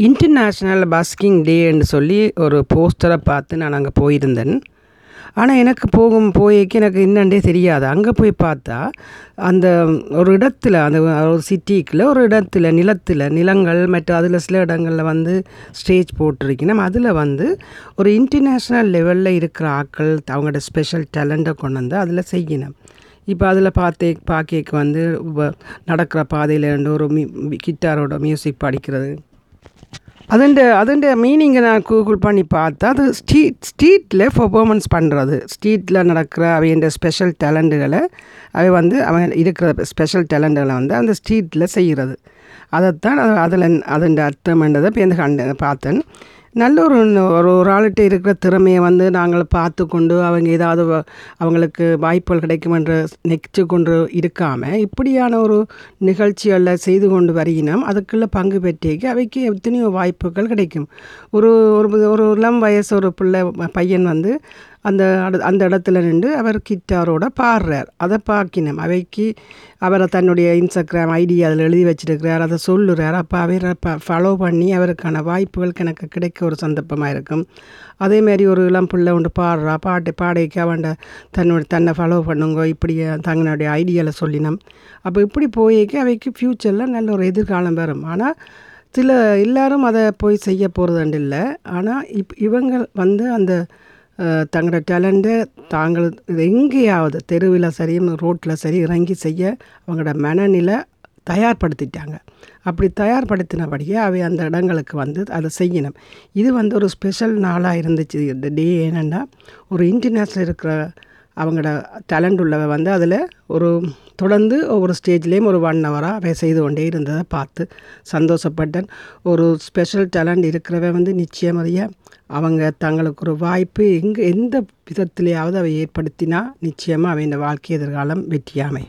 International பஸ்கிங் டேன்னு சொல்லி ஒரு போஸ்டரை பார்த்து நான் அங்கே போயிருந்தேன். ஆனால் எனக்கு போகும் போய்க்கு எனக்கு என்னண்டே தெரியாது. அங்கே போய் பார்த்தா அந்த ஒரு இடத்துல அந்த ஒரு சிட்டிக்குள்ள ஒரு இடத்துல நிலத்தில் நிலங்கள் மற்றும் அதில் சில இடங்களில் வந்து ஸ்டேஜ் போட்டிருக்கணும் அதில் வந்து ஒரு இன்டர்நேஷ்னல் லெவலில் இருக்கிற ஆக்கள் அவங்களோட ஸ்பெஷல் டேலண்ட்டை கொண்டு வந்து அதில் செய்யணும். இப்போ அதில் பார்த்தே பார்க்க வந்து வ- நடக்கிற பாதையில் இருந்து ஒரு மி கிட்டாரோட மியூசிக் படிக்கிறது. அதுண்ட அதுண்ட மீனிங்கை நான் கூகுள் பண்ணி பார்த்தா அது ஸ்ட்ரீட் ஸ்ட்ரீட்டில் பெர்ஃபார்மன்ஸ் பண்ணுறது ஸ்ட்ரீட்டில் நடக்கிற அவைய ஸ்பெஷல் டேலண்ட்டுகளை அவை வந்து அவன் இருக்கிற ஸ்பெஷல் டேலண்ட்டுகளை வந்து அந்த ஸ்ட்ரீட்டில் செய்கிறது அதைத்தான் அது அதில் அதன் அர்த்தம்ன்றதை இப்போ எனக்கு கண்டு பார்த்தேன். நல்ல ஒரு ஒரு ஒரு இருக்கிற திறமையை வந்து நாங்கள் பார்த்து கொண்டு அவங்க ஏதாவது அவங்களுக்கு வாய்ப்புகள் கிடைக்கும் என்று நெச்சு கொண்டு இருக்காமல் இப்படியான ஒரு நிகழ்ச்சிகளில் செய்து கொண்டு வரையினோம் அதுக்குள்ளே பங்கு பெற்றேக்கு அவைக்கு எத்தனையோ வாய்ப்புகள் கிடைக்கும். ஒரு ஒரு ஒரு இளம் வயசு ஒரு பிள்ளை பையன் வந்து அந்த அந்த இடத்துல நின்று அவர் கிட்டாரோட பாடுறார். அதை பார்க்கினோம் அவைக்கு அவரை தன்னுடைய இன்ஸ்டாகிராம் ஐடி அதில் எழுதி வச்சிருக்கிறார். அதை சொல்லுறார். அப்போ அவரை ப ஃபாலோ பண்ணி அவருக்கான வாய்ப்புகள் எனக்கு கிடைக்க ஒரு சந்தர்ப்பமாக இருக்கும். அதே மாதிரி ஒரு இளம் பிள்ளை ஒன்று பாடுறா. பாட்டு பாடைக்கு அவன்ட தன்னோட தன்னை ஃபாலோ பண்ணுங்க இப்படி தங்களுடைய ஐடியாவில் சொல்லினோம். அப்போ இப்படி போயிக்கு அவைக்கு ஃப்யூச்சரில் நல்ல ஒரு எதிர்காலம் வரும். ஆனால் சில எல்லாரும் அதை போய் செய்ய போகிறதுண்டு இல்லை. ஆனால் இப் இவங்க வந்து அந்த தங்களோட டேலண்ட்டை தாங்கள் இது எங்கேயாவது தெருவில் சரி ரோட்டில் சரி இறங்கி செய்ய அவங்களோட மனநிலை தயார்படுத்திட்டாங்க. அப்படி தயார்படுத்தினபடியே அவை அந்த இடங்களுக்கு வந்து அதை செய்யணும். இது வந்து ஒரு ஸ்பெஷல் நாளாக இருந்துச்சு. இந்த டே என்னென்னா ஒரு இன்டர்நேஷ்னல் இருக்கிற அவங்களோட டேலண்ட் உள்ளவ வந்து அதில் ஒரு தொடர்ந்து ஒவ்வொரு ஸ்டேஜ்லேயும் ஒரு ஒன் ஹவராக அவை செய்து கொண்டே இருந்ததை பார்த்து சந்தோஷப்பட்டேன். ஒரு ஸ்பெஷல் டேலண்ட் இருக்கிறவ வந்து நிச்சயமறிய அவங்க தங்களுக்கு ஒரு வாய்ப்பு எங்கே எந்த விதத்திலேயாவது அவை ஏற்படுத்தினா நிச்சயமாக அவை இந்த வாழ்க்கை எதிர்காலம் வெற்றியாமை.